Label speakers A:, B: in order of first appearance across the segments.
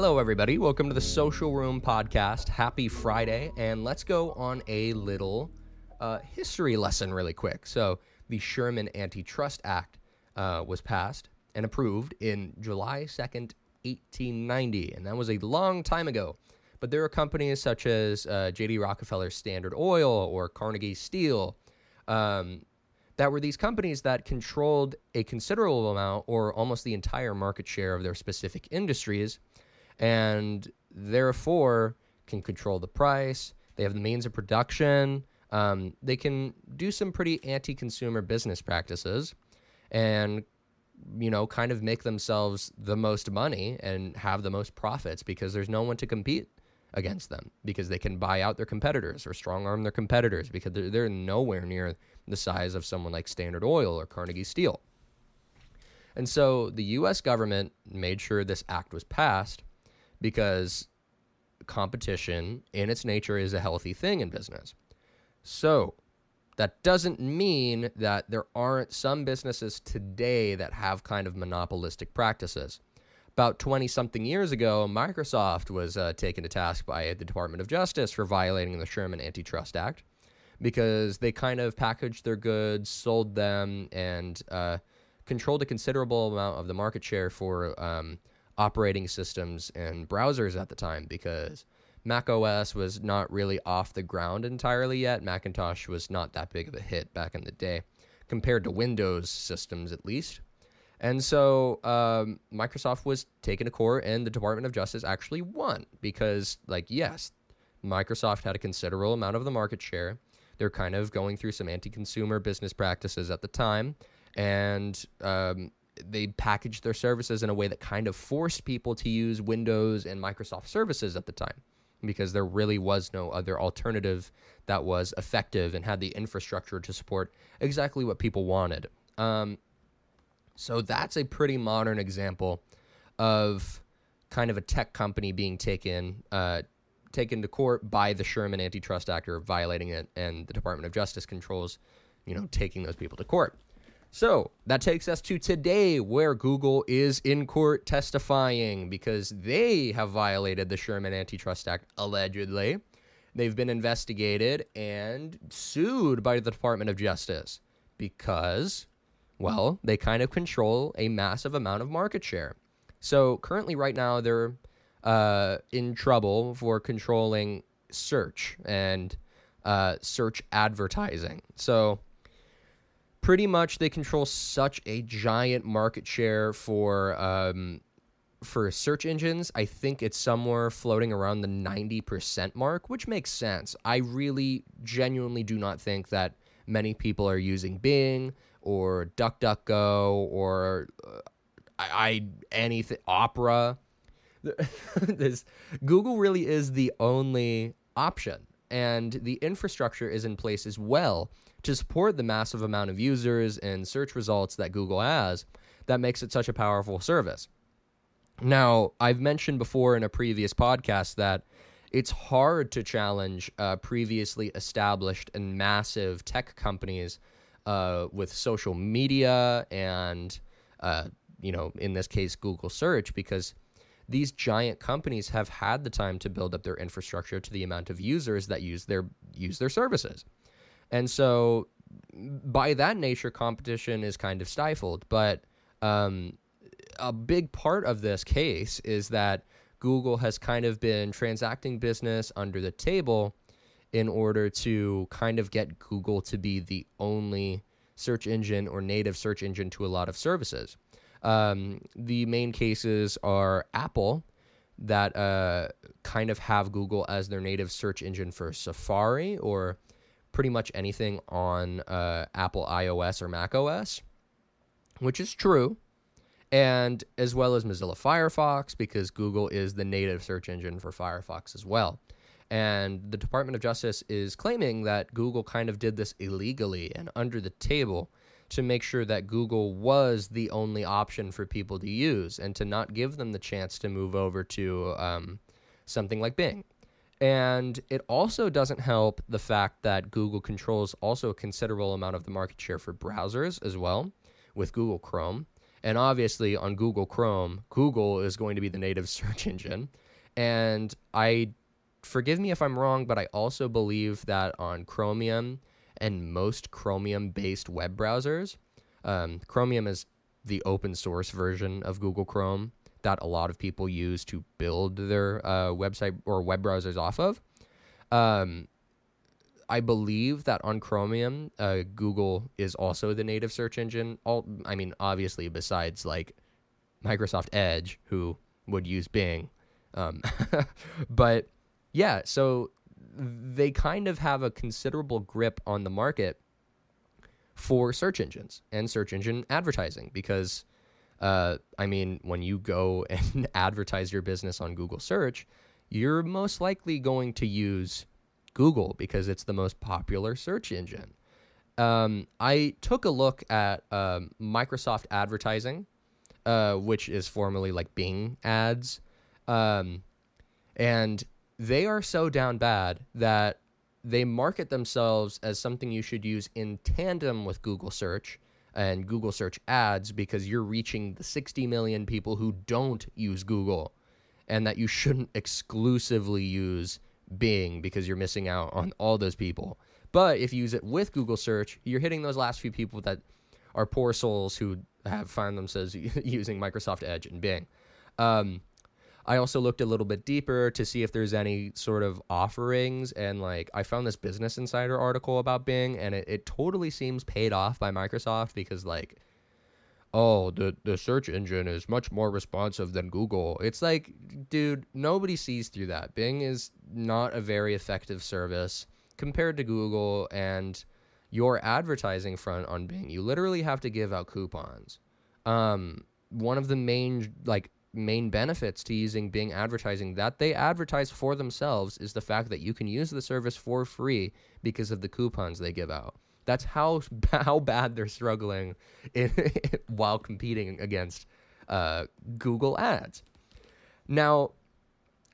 A: Hello, everybody. Welcome to the Social Room Podcast. Happy Friday, and let's go on a little uh, history lesson really quick. So, the Sherman Antitrust Act uh, was passed and approved in July 2nd, 1890, and that was a long time ago. But there are companies such as uh, J.D. Rockefeller Standard Oil or Carnegie Steel um, that were these companies that controlled a considerable amount or almost the entire market share of their specific industries and therefore can control the price. They have the means of production. Um, they can do some pretty anti-consumer business practices, and you know, kind of make themselves the most money and have the most profits because there's no one to compete against them because they can buy out their competitors or strong arm their competitors because they're, they're nowhere near the size of someone like Standard Oil or Carnegie Steel. And so the US government made sure this act was passed because competition in its nature is a healthy thing in business. So, that doesn't mean that there aren't some businesses today that have kind of monopolistic practices. About 20 something years ago, Microsoft was uh, taken to task by the Department of Justice for violating the Sherman Antitrust Act because they kind of packaged their goods, sold them, and uh, controlled a considerable amount of the market share for um, operating systems and browsers at the time because Mac OS was not really off the ground entirely yet. Macintosh was not that big of a hit back in the day compared to Windows systems, at least. And so um, Microsoft was taken to court, and the Department of Justice actually won because, like, yes, Microsoft had a considerable amount of the market share. They're kind of going through some anti consumer business practices at the time. And um, they packaged their services in a way that kind of forced people to use Windows and Microsoft services at the time because there really was no other alternative that was effective and had the infrastructure to support exactly what people wanted. Um, so that's a pretty modern example of kind of a tech company being taken uh, taken to court by the Sherman Antitrust Act or violating it, and the Department of Justice controls, you know, taking those people to court. So that takes us to today, where Google is in court testifying because they have violated the Sherman Antitrust Act allegedly. They've been investigated and sued by the Department of Justice because, well, they kind of control a massive amount of market share. So currently, right now, they're uh, in trouble for controlling search and uh, search advertising. So pretty much they control such a giant market share for um, for search engines. I think it's somewhere floating around the 90% mark, which makes sense. I really genuinely do not think that many people are using Bing or DuckDuckGo or uh, I, I anything Opera. this Google really is the only option and the infrastructure is in place as well to support the massive amount of users and search results that Google has that makes it such a powerful service. Now, I've mentioned before in a previous podcast that it's hard to challenge uh, previously established and massive tech companies uh, with social media and, uh, you know, in this case, Google search, because these giant companies have had the time to build up their infrastructure to the amount of users that use their use their services. And so, by that nature, competition is kind of stifled. But um, a big part of this case is that Google has kind of been transacting business under the table in order to kind of get Google to be the only search engine or native search engine to a lot of services. Um, the main cases are Apple, that uh, kind of have Google as their native search engine for Safari or pretty much anything on uh, Apple iOS or Mac OS, which is true, and as well as Mozilla Firefox, because Google is the native search engine for Firefox as well. And the Department of Justice is claiming that Google kind of did this illegally and under the table to make sure that Google was the only option for people to use and to not give them the chance to move over to um, something like Bing. And it also doesn't help the fact that Google controls also a considerable amount of the market share for browsers as well with Google Chrome. And obviously, on Google Chrome, Google is going to be the native search engine. And I forgive me if I'm wrong, but I also believe that on Chromium and most Chromium based web browsers, um, Chromium is the open source version of Google Chrome that a lot of people use to build their uh, website or web browsers off of. Um, I believe that on Chromium, uh, Google is also the native search engine. All I mean, obviously, besides like Microsoft Edge, who would use Bing, um, but yeah, so they kind of have a considerable grip on the market for search engines and search engine advertising because uh, I mean, when you go and advertise your business on Google search, you're most likely going to use Google because it's the most popular search engine. Um, I took a look at um, Microsoft advertising, uh, which is formerly like Bing ads. Um, and they are so down bad that they market themselves as something you should use in tandem with Google search and Google search ads because you're reaching the 60 million people who don't use Google and that you shouldn't exclusively use Bing because you're missing out on all those people. But if you use it with Google search, you're hitting those last few people that are poor souls who have found themselves using Microsoft Edge and Bing. Um, I also looked a little bit deeper to see if there's any sort of offerings. And like, I found this Business Insider article about Bing, and it, it totally seems paid off by Microsoft because, like, oh, the, the search engine is much more responsive than Google. It's like, dude, nobody sees through that. Bing is not a very effective service compared to Google and your advertising front on Bing. You literally have to give out coupons. Um, one of the main, like, main benefits to using Bing advertising that they advertise for themselves is the fact that you can use the service for free because of the coupons they give out. That's how how bad they're struggling in, while competing against uh, Google Ads. Now,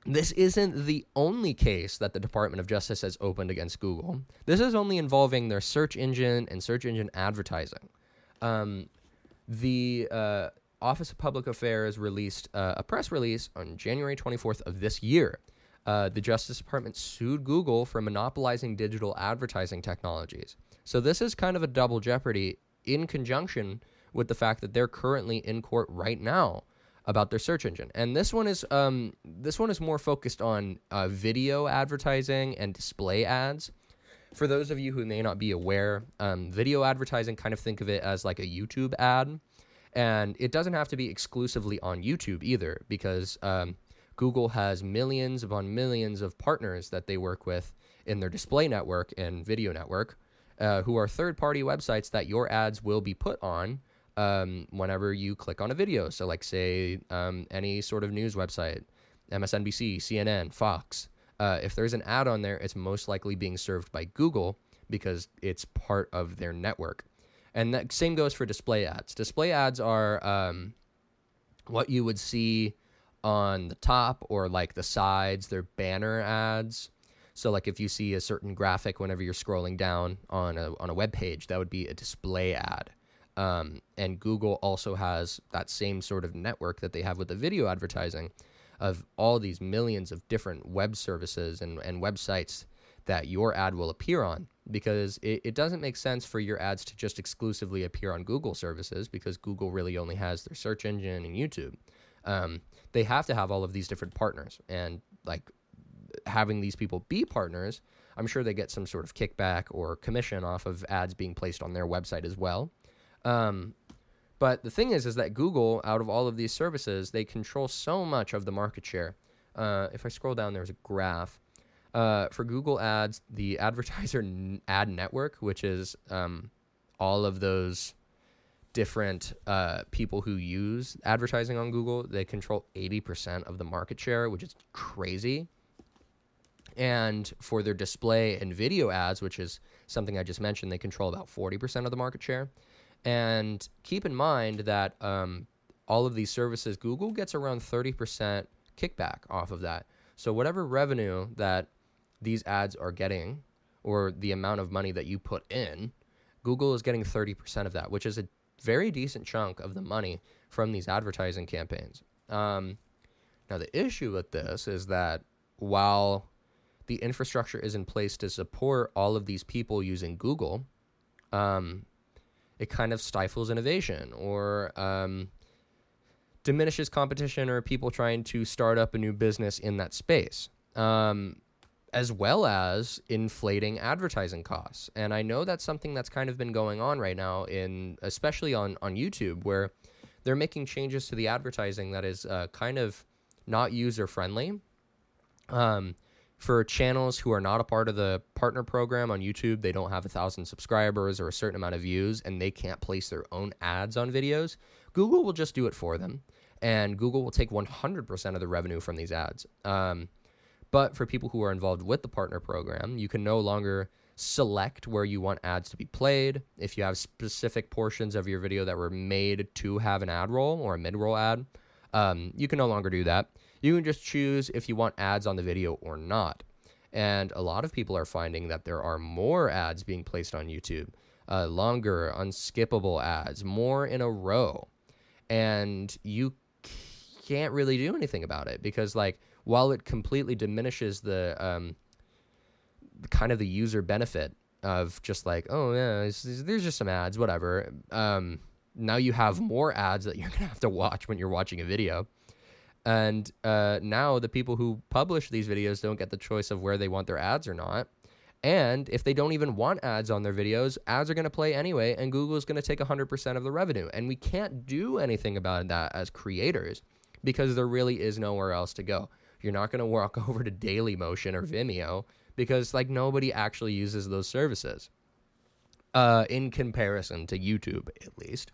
A: this isn't the only case that the Department of Justice has opened against Google. This is only involving their search engine and search engine advertising. Um, the uh, Office of Public Affairs released uh, a press release on January 24th of this year. Uh, the Justice Department sued Google for monopolizing digital advertising technologies. So this is kind of a double jeopardy in conjunction with the fact that they're currently in court right now about their search engine. And this one is um, this one is more focused on uh, video advertising and display ads. For those of you who may not be aware, um, video advertising kind of think of it as like a YouTube ad and it doesn't have to be exclusively on YouTube either, because um, Google has millions upon millions of partners that they work with in their display network and video network, uh, who are third party websites that your ads will be put on um, whenever you click on a video. So, like, say, um, any sort of news website, MSNBC, CNN, Fox. Uh, if there's an ad on there, it's most likely being served by Google because it's part of their network. And that same goes for display ads. Display ads are um, what you would see on the top or like the sides. They're banner ads. So like if you see a certain graphic whenever you're scrolling down on a on a web page, that would be a display ad. Um, and Google also has that same sort of network that they have with the video advertising of all these millions of different web services and, and websites that your ad will appear on because it, it doesn't make sense for your ads to just exclusively appear on Google services because Google really only has their search engine and YouTube. Um, they have to have all of these different partners and like having these people be partners. I'm sure they get some sort of kickback or commission off of ads being placed on their website as well. Um, but the thing is, is that Google, out of all of these services, they control so much of the market share. Uh, if I scroll down, there's a graph uh, for Google Ads, the advertiser n- ad network, which is um, all of those different uh, people who use advertising on Google, they control 80% of the market share, which is crazy. And for their display and video ads, which is something I just mentioned, they control about 40% of the market share. And keep in mind that um, all of these services, Google gets around 30% kickback off of that. So whatever revenue that these ads are getting or the amount of money that you put in, Google is getting 30% of that, which is a very decent chunk of the money from these advertising campaigns. Um, now, the issue with this is that while the infrastructure is in place to support all of these people using Google, um, it kind of stifles innovation or um, diminishes competition or people trying to start up a new business in that space, um, as well as inflating advertising costs. And I know that's something that's kind of been going on right now, in especially on on YouTube, where they're making changes to the advertising that is uh, kind of not user friendly. Um, for channels who are not a part of the partner program on YouTube, they don't have a thousand subscribers or a certain amount of views, and they can't place their own ads on videos. Google will just do it for them, and Google will take 100% of the revenue from these ads. Um, but for people who are involved with the partner program, you can no longer select where you want ads to be played. If you have specific portions of your video that were made to have an ad roll or a mid roll ad, um, you can no longer do that. You can just choose if you want ads on the video or not. And a lot of people are finding that there are more ads being placed on YouTube, uh, longer, unskippable ads, more in a row. And you can't really do anything about it because, like, while it completely diminishes the um, kind of the user benefit of just like, oh, yeah, there's just some ads, whatever. Um, now you have more ads that you're to have to watch when you're watching a video. And uh, now the people who publish these videos don't get the choice of where they want their ads or not. And if they don't even want ads on their videos, ads are going to play anyway, and Google is going to take 100% of the revenue. And we can't do anything about that as creators because there really is nowhere else to go. You're not going to walk over to Dailymotion or Vimeo because like nobody actually uses those services uh, in comparison to YouTube, at least.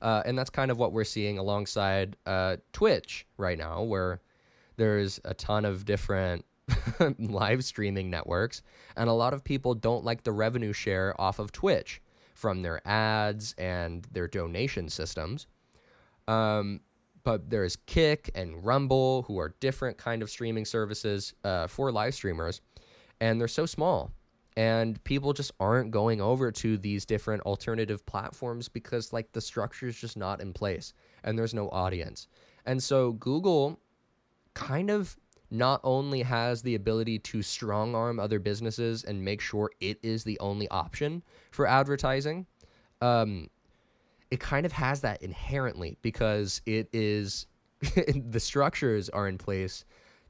A: Uh, and that's kind of what we're seeing alongside uh, Twitch right now, where there's a ton of different live streaming networks, and a lot of people don't like the revenue share off of Twitch from their ads and their donation systems. Um, but there's Kick and Rumble, who are different kind of streaming services uh, for live streamers, and they're so small. And people just aren't going over to these different alternative platforms because like the structure is just not in place and there's no audience. And so google kind of not only has the ability to strong arm other businesses and make sure it is the only option for advertising um, it kind of has that inherently because it is the structures are in place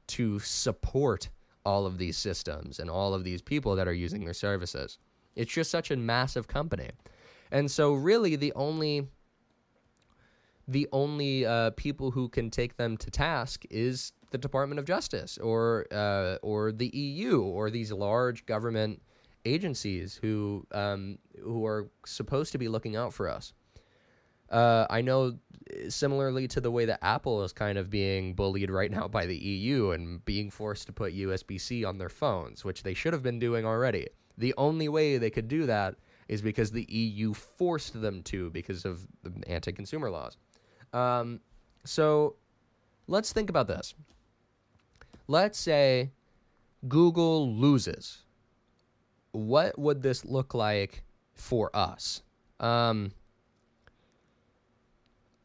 A: to support all of these systems and all of these people that are using their services. It's just such a massive company. And so really the only the only uh, people who can take them to task is the Department of Justice or uh, or the EU or these large government agencies who um, who are supposed to be looking out for us. Uh, I know similarly to the way that Apple is kind of being bullied right now by the EU and being forced to put USB C on their phones, which they should have been doing already. The only way they could do that is because the EU forced them to because of the anti consumer laws. Um, so let's think about this. Let's say Google loses. What would this look like for us? Um,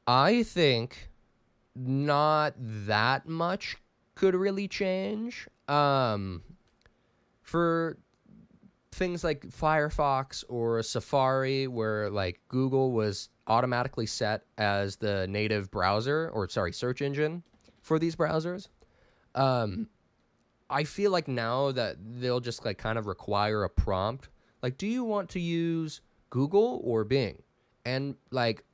A: I think not that much could really change. Um, for things like Firefox or Safari, where like Google was automatically set as the native browser or sorry search engine for these browsers. Um, I feel like now that they'll just like kind of require a prompt, like, do you want to use Google or Bing? And like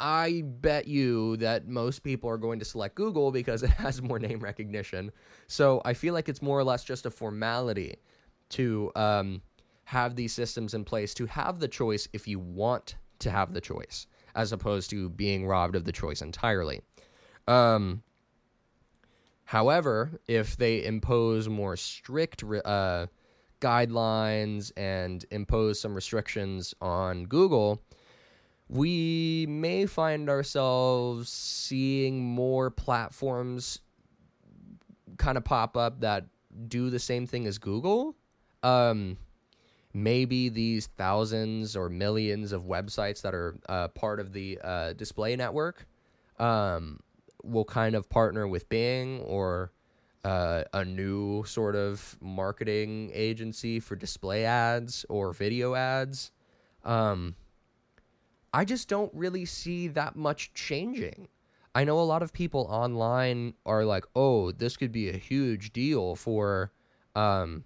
A: I bet you that most people are going to select Google because it has more name recognition. So I feel like it's more or less just a formality to um, have these systems in place to have the choice if you want to have the choice, as opposed to being robbed of the choice entirely. Um, however, if they impose more strict uh, guidelines and impose some restrictions on Google, we may find ourselves seeing more platforms kind of pop up that do the same thing as Google. Um, maybe these thousands or millions of websites that are uh, part of the uh, display network um, will kind of partner with Bing or uh, a new sort of marketing agency for display ads or video ads. Um, I just don't really see that much changing. I know a lot of people online are like, "Oh, this could be a huge deal for um,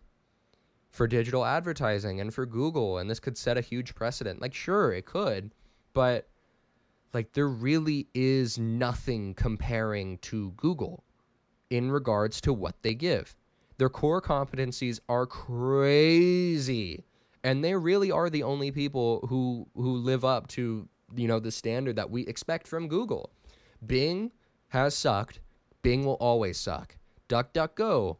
A: for digital advertising and for Google, and this could set a huge precedent." Like, sure, it could, but like there really is nothing comparing to Google in regards to what they give. Their core competencies are crazy. And they really are the only people who who live up to, you know, the standard that we expect from Google. Bing has sucked. Bing will always suck. DuckDuckGo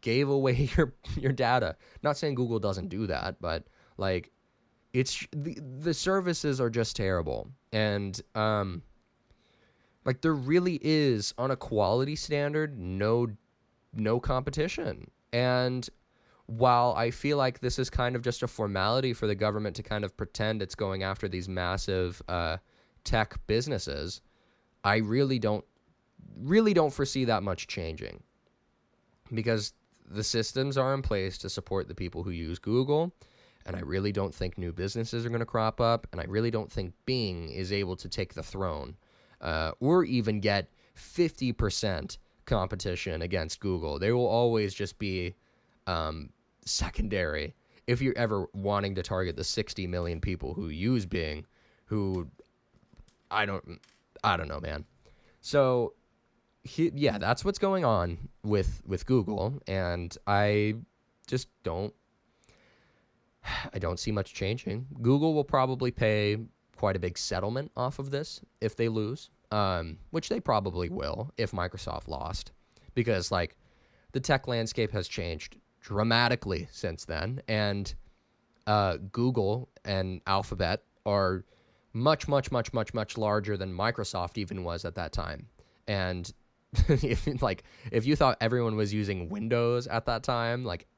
A: gave away your your data. Not saying Google doesn't do that, but like it's the the services are just terrible. And um like there really is on a quality standard no no competition. And while I feel like this is kind of just a formality for the government to kind of pretend it's going after these massive uh, tech businesses, I really don't really don't foresee that much changing because the systems are in place to support the people who use Google. And I really don't think new businesses are going to crop up. And I really don't think Bing is able to take the throne uh, or even get 50% competition against Google. They will always just be um, secondary if you're ever wanting to target the 60 million people who use Bing, who I don't, I don't know, man. So, he, yeah, that's what's going on with with Google, and I just don't, I don't see much changing. Google will probably pay quite a big settlement off of this if they lose, um, which they probably will if Microsoft lost, because like the tech landscape has changed dramatically since then, and uh, Google and Alphabet are much, much, much, much, much larger than Microsoft even was at that time. And if like if you thought everyone was using Windows at that time, like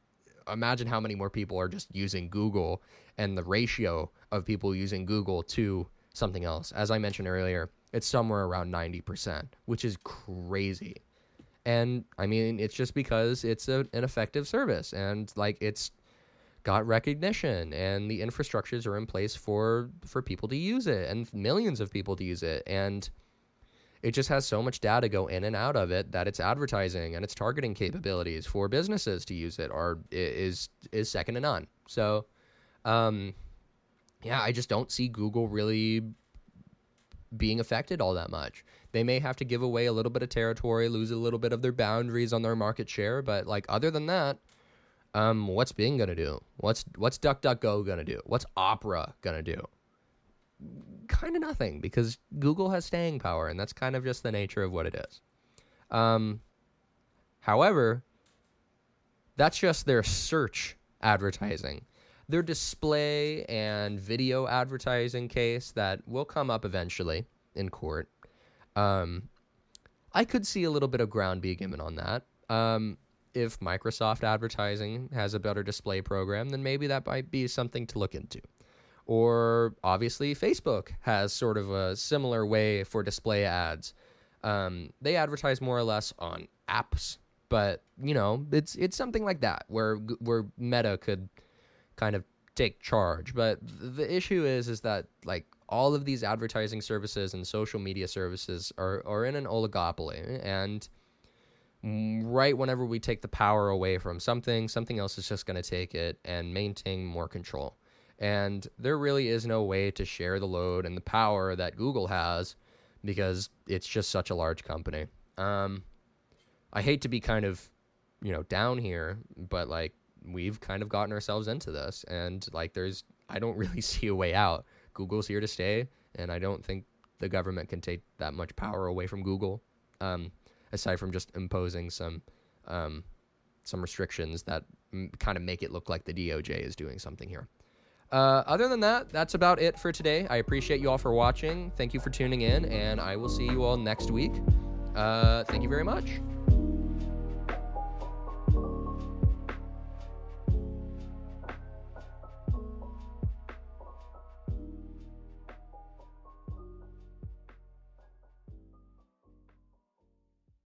A: imagine how many more people are just using Google and the ratio of people using Google to something else. As I mentioned earlier, it's somewhere around 90%, which is crazy. And I mean, it's just because it's a, an effective service and like it's got recognition and the infrastructures are in place for for people to use it and millions of people to use it and it just has so much data go in and out of it that its advertising and its targeting capabilities for businesses to use it are is is second to none. So, um, yeah, I just don't see Google really being affected all that much. They may have to give away a little bit of territory, lose a little bit of their boundaries on their market share, but like other than that, um, what's Bing gonna do? What's what's DuckDuckGo gonna do? What's Opera gonna do? kind of nothing because Google has staying power, and that's kind of just the nature of what it is. Um, however, that's just their search advertising. Their display and video advertising case that will come up eventually in court. Um, I could see a little bit of ground being given on that. Um, if Microsoft advertising has a better display program, then maybe that might be something to look into. Or obviously, Facebook has sort of a similar way for display ads. Um, they advertise more or less on apps, but you know, it's it's something like that where where Meta could kind of take charge. But the issue is is that like all of these advertising services and social media services are are in an oligopoly and right whenever we take the power away from something, something else is just going to take it and maintain more control. And there really is no way to share the load and the power that Google has because it's just such a large company. Um, I hate to be kind of, you know, down here, but like we've kind of gotten ourselves into this, and like there's, I don't really see a way out. Google's here to stay, and I don't think the government can take that much power away from Google, um, aside from just imposing some, um, some restrictions that m- kind of make it look like the DOJ is doing something here. Uh, other than that, that's about it for today. I appreciate you all for watching. Thank you for tuning in, and I will see you all next week. Uh, thank you very much.